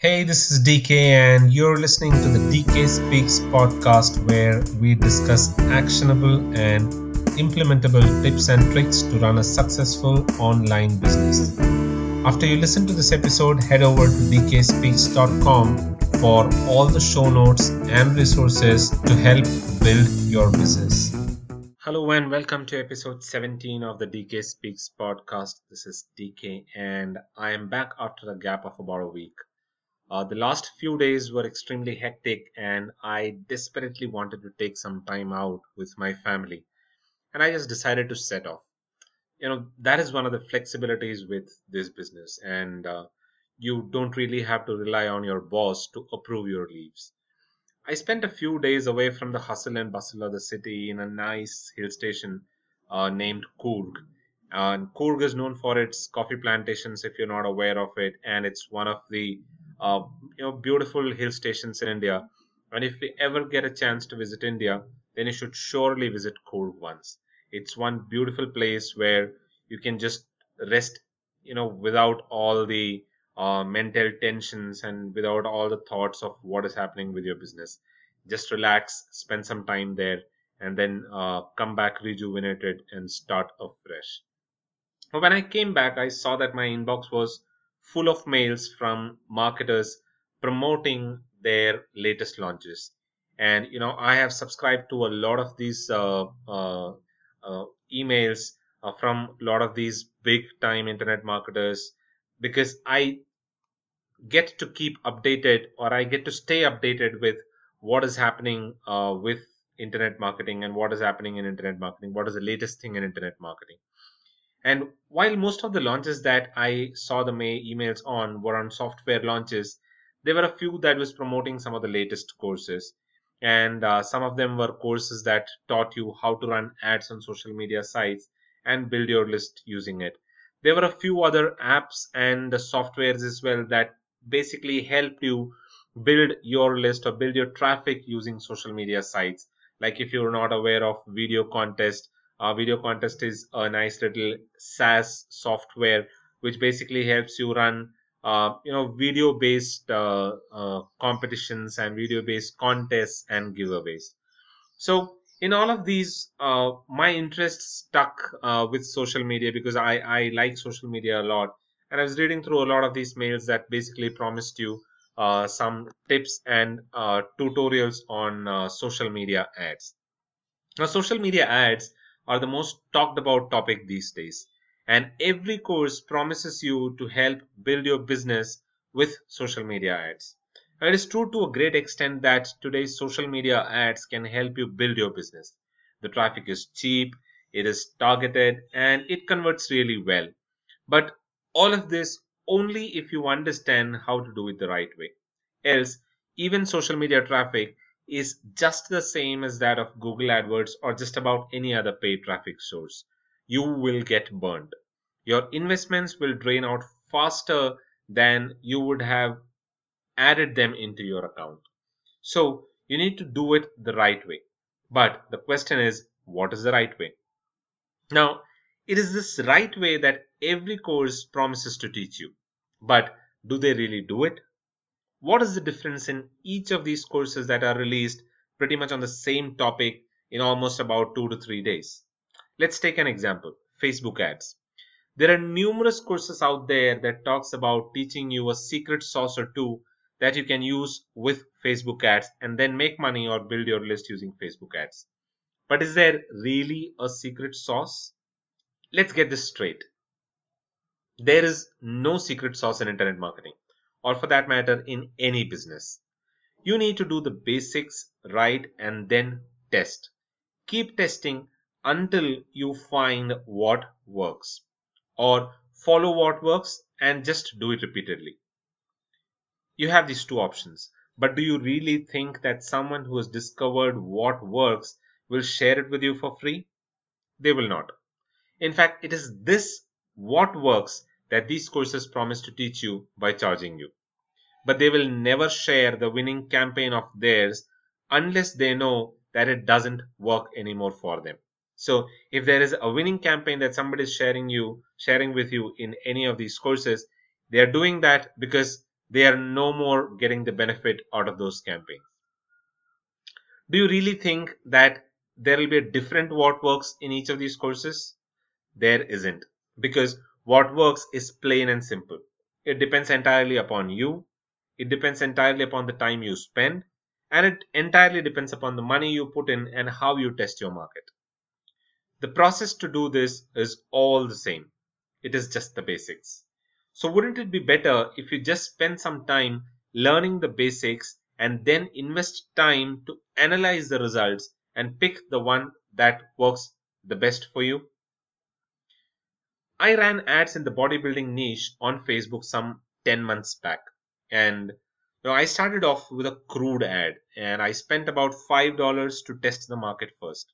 Hey, this is DK, and you're listening to the DK Speaks podcast where we discuss actionable and implementable tips and tricks to run a successful online business. After you listen to this episode, head over to dkspeaks.com for all the show notes and resources to help build your business. Hello, and welcome to episode 17 of the DK Speaks podcast. This is DK, and I am back after a gap of about a week. Uh, the last few days were extremely hectic, and I desperately wanted to take some time out with my family. And I just decided to set off. You know, that is one of the flexibilities with this business, and uh, you don't really have to rely on your boss to approve your leaves. I spent a few days away from the hustle and bustle of the city in a nice hill station uh, named Coorg. And Coorg is known for its coffee plantations, if you're not aware of it, and it's one of the uh, you know beautiful hill stations in India. And if we ever get a chance to visit India, then you should surely visit Coorg once. It's one beautiful place where you can just rest, you know, without all the uh, mental tensions and without all the thoughts of what is happening with your business. Just relax, spend some time there, and then uh, come back rejuvenated and start afresh. But when I came back, I saw that my inbox was full of mails from marketers promoting their latest launches. And you know, I have subscribed to a lot of these uh, uh, uh, emails uh, from a lot of these big time internet marketers because I get to keep updated or I get to stay updated with what is happening uh, with internet marketing and what is happening in internet marketing, what is the latest thing in internet marketing. And while most of the launches that I saw the May emails on were on software launches, there were a few that was promoting some of the latest courses. And uh, some of them were courses that taught you how to run ads on social media sites and build your list using it. There were a few other apps and the softwares as well that basically help you build your list or build your traffic using social media sites. Like if you're not aware of Video Contest, uh, Video Contest is a nice little SaaS software which basically helps you run uh, you know video based uh, uh, competitions and video based contests and giveaways. So in all of these uh, my interest stuck uh, with social media because I, I like social media a lot. And i was reading through a lot of these mails that basically promised you some tips and tutorials on social media ads. Now social media ads are the most talked about topic these days. And every course promises you to help build your business with social media ads. It is true to a great extent that today's social media ads can help you build your business. The traffic is cheap, it is targeted, and it converts really well. But all of this only if you understand how to do it the right way. Else, even social media traffic is just the same as that of Google AdWords or just about any other paid traffic source. You will get burned. Your investments will drain out faster than you would have added them into your account. So you need to do it the right way. But the question is, what is the right way? Now, it is this right way that every course promises to teach you. But do they really do it? What is the difference in each of these courses that are released pretty much on the same topic in almost about two to three days? Let's take an example Facebook ads. There are numerous courses out there that talks about teaching you a secret sauce or two that you can use with Facebook ads and then make money or build your list using Facebook ads. But is there really a secret sauce? Let's get this straight. There is no secret sauce in internet marketing or for that matter in any business. You need to do the basics right and then test. Keep testing until you find what works or follow what works and just do it repeatedly. You have these two options, but do you really think that someone who has discovered what works will share it with you for free? They will not. In fact, it is this what works that these courses promise to teach you by charging you. But they will never share the winning campaign of theirs unless they know that it doesn't work anymore for them. So if there is a winning campaign that somebody is sharing you, sharing with you in any of these courses, they are doing that because they are no more getting the benefit out of those campaigns. Do you really think that there will be a different what works in each of these courses? There isn't, because what works is plain and simple. It depends entirely upon you, it depends entirely upon the time you spend, and it entirely depends upon the money you put in and how you test your market. The process to do this is all the same. It is just the basics. So wouldn't it be better if you just spend some time learning the basics and then invest time to analyze the results and pick the one that works the best for you? I ran ads in the bodybuilding niche on Facebook some 10 months back. And you know, I started off with a crude ad and I spent about $5 to test the market first.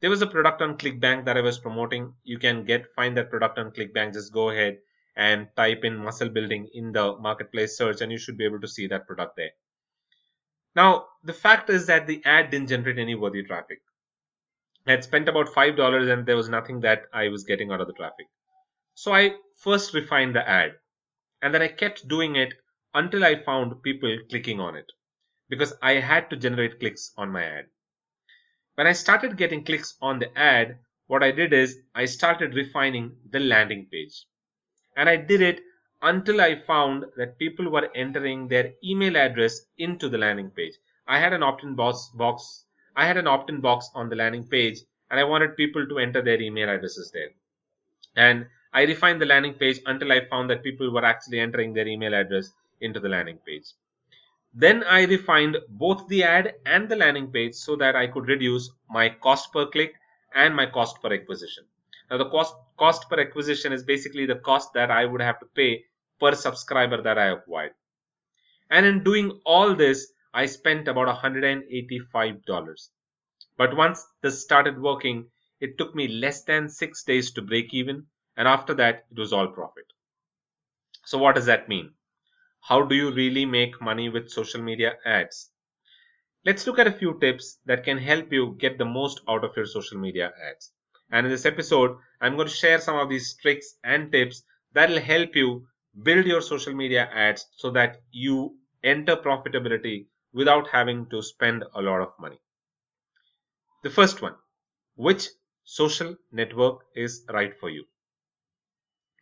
There was a product on clickbank that i was promoting. You can get find that product on clickbank. Just go ahead and type in muscle building in the marketplace search and you should be able to see that product there. Now the fact is that the ad didn't generate any worthy traffic i had spent about five dollars and there was nothing that i was getting out of the traffic so i first refined the ad and then i kept doing it until i found people clicking on it because i had to generate clicks on my ad when I started getting clicks on the ad, what I did is I started refining the landing page. And I did it until I found that people were entering their email address into the landing page. I had an opt-in box, box I had an opt-in box on the landing page and I wanted people to enter their email addresses there. And I refined the landing page until I found that people were actually entering their email address into the landing page. Then I refined both the ad and the landing page so that I could reduce my cost per click and my cost per acquisition. Now the cost cost per acquisition is basically the cost that I would have to pay per subscriber that I acquired. And in doing all this, I spent about $185. But once this started working, it took me less than six days to break even, and after that, it was all profit. So, what does that mean? How do you really make money with social media ads? Let's look at a few tips that can help you get the most out of your social media ads. And in this episode, I'm going to share some of these tricks and tips that will help you build your social media ads so that you enter profitability without having to spend a lot of money. The first one, which social network is right for you?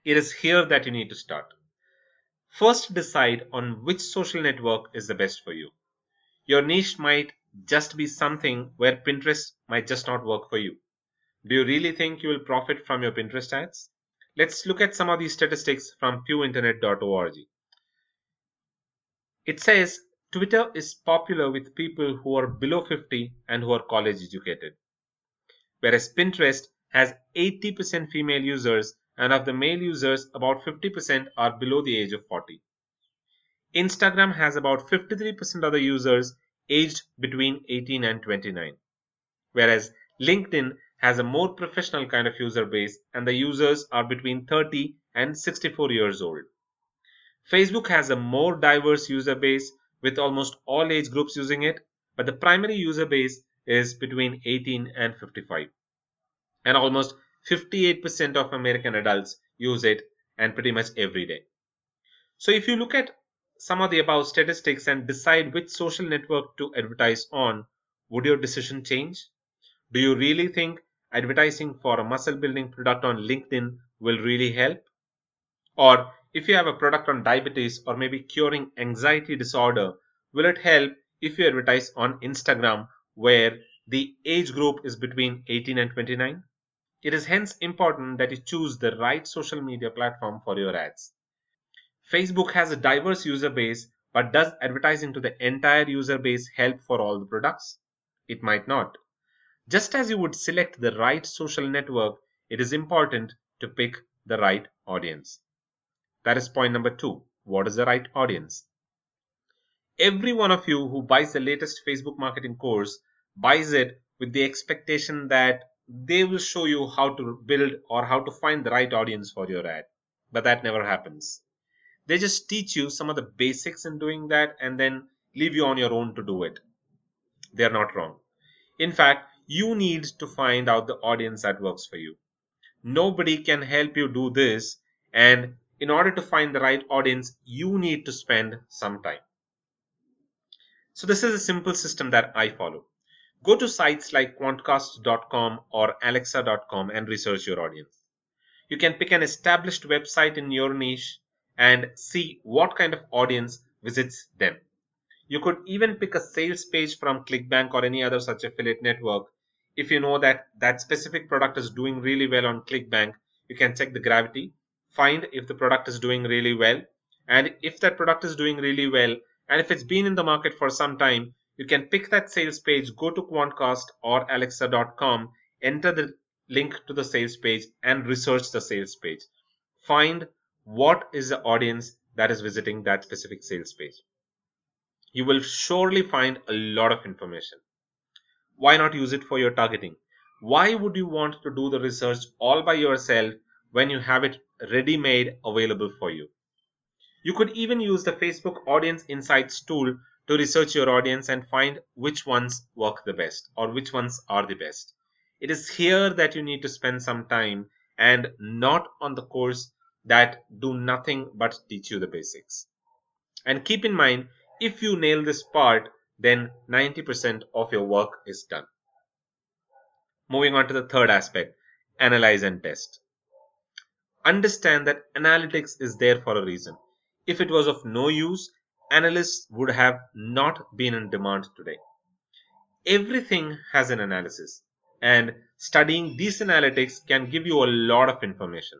It is here that you need to start. First decide on which social network is the best for you. Your niche might just be something where Pinterest might just not work for you. Do you really think you will profit from your Pinterest ads? Let's look at some of these statistics from pewinternet.org. It says Twitter is popular with people who are below 50 and who are college educated, whereas Pinterest has 80% female users and of the male users, about 50% are below the age of 40. Instagram has about 53% of the users aged between 18 and 29, whereas LinkedIn has a more professional kind of user base and the users are between 30 and 64 years old. Facebook has a more diverse user base with almost all age groups using it, but the primary user base is between 18 and 55. And almost 58% of American adults use it and pretty much every day. So if you look at some of the above statistics and decide which social network to advertise on, would your decision change? Do you really think advertising for a muscle building product on LinkedIn will really help? Or if you have a product on diabetes or maybe curing anxiety disorder, will it help if you advertise on Instagram where the age group is between 18 and 29? It is hence important that you choose the right social media platform for your ads. Facebook has a diverse user base, but does advertising to the entire user base help for all the products? It might not. Just as you would select the right social network, it is important to pick the right audience. That is point number two. What is the right audience? Every one of you who buys the latest Facebook marketing course buys it with the expectation that they will show you how to build or how to find the right audience for your ad. But that never happens. They just teach you some of the basics in doing that and then leave you on your own to do it. They are not wrong. In fact, you need to find out the audience that works for you. Nobody can help you do this, and in order to find the right audience, you need to spend some time. So this is a simple system that I follow. Go to sites like quantcast.com or alexa.com and research your audience. You can pick an established website in your niche and see what kind of audience visits them. You could even pick a sales page from ClickBank or any other such affiliate network. If you know that that specific product is doing really well on ClickBank, you can check the gravity, find if the product is doing really well, and if that product is doing really well, and if it's been in the market for some time, you can pick that sales page, go to Quantcast or Alexa.com, enter the link to the sales page, and research the sales page. Find what is the audience that is visiting that specific sales page. You will surely find a lot of information. Why not use it for your targeting? Why would you want to do the research all by yourself when you have it ready made available for you? You could even use the Facebook Audience Insights tool to research your audience and find which ones work the best or which ones are the best. It is here that you need to spend some time and not on the course that do nothing but teach you the basics. And keep in mind, if you nail this part, then 90% of your work is done. Moving on to the third aspect analyze and test. Understand that analytics is there for a reason. If it was of no use, analysts would have not been in demand today. Everything has an analysis, and studying these analytics can give you a lot of information.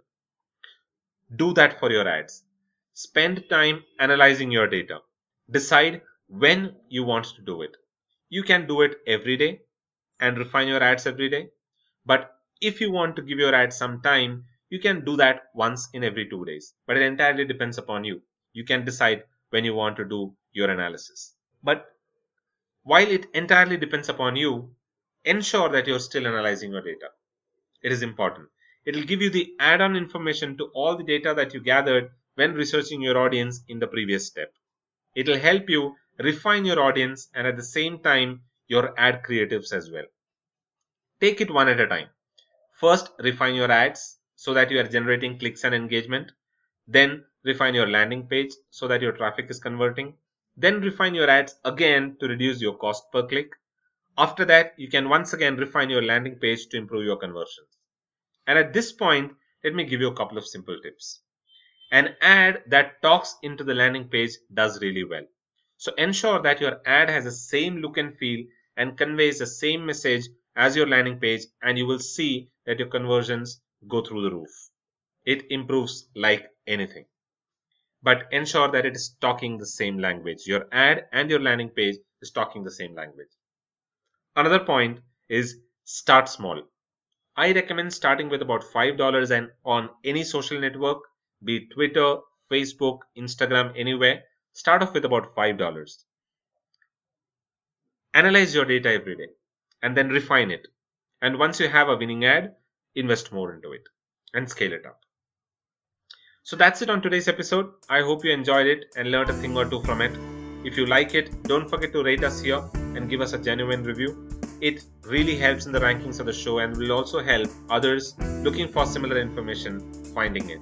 Do that for your ads. Spend time analyzing your data. Decide when you want to do it. You can do it every day and refine your ads every day. But if you want to give your ads some time, you can do that once in every two days. But it entirely depends upon you. You can decide when you want to do your analysis. But while it entirely depends upon you, ensure that you're still analyzing your data. It is important. It will give you the add on information to all the data that you gathered when researching your audience in the previous step. It will help you refine your audience and at the same time your ad creatives as well. Take it one at a time. First, refine your ads so that you are generating clicks and engagement. Then refine your landing page so that your traffic is converting. Then refine your ads again to reduce your cost per click. After that, you can once again refine your landing page to improve your conversions. And at this point, let me give you a couple of simple tips. An ad that talks into the landing page does really well. So ensure that your ad has the same look and feel and conveys the same message as your landing page and you will see that your conversions go through the roof. It improves like anything but ensure that it is talking the same language. Your ad and your landing page is talking the same language. Another point is start small. I recommend starting with about $5 and on any social network, be it Twitter, Facebook, Instagram, anywhere, start off with about $5. Analyze your data every day and then refine it. And once you have a winning ad, invest more into it and scale it up. So that's it on today's episode. I hope you enjoyed it and learned a thing or two from it. If you like it, don't forget to rate us here and give us a genuine review. It really helps in the rankings of the show and will also help others looking for similar information finding it.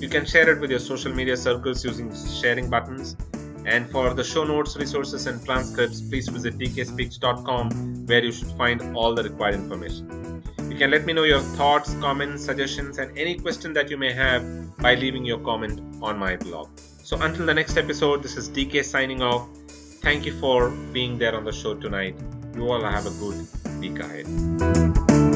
You can share it with your social media circles using sharing buttons. And for the show notes, resources, and transcripts, please visit dkspeaks.com where you should find all the required information. You can let me know your thoughts, comments, suggestions, and any question that you may have by leaving your comment on my blog. So until the next episode, this is DK signing off. Thank you for being there on the show tonight. You all have a good week ahead.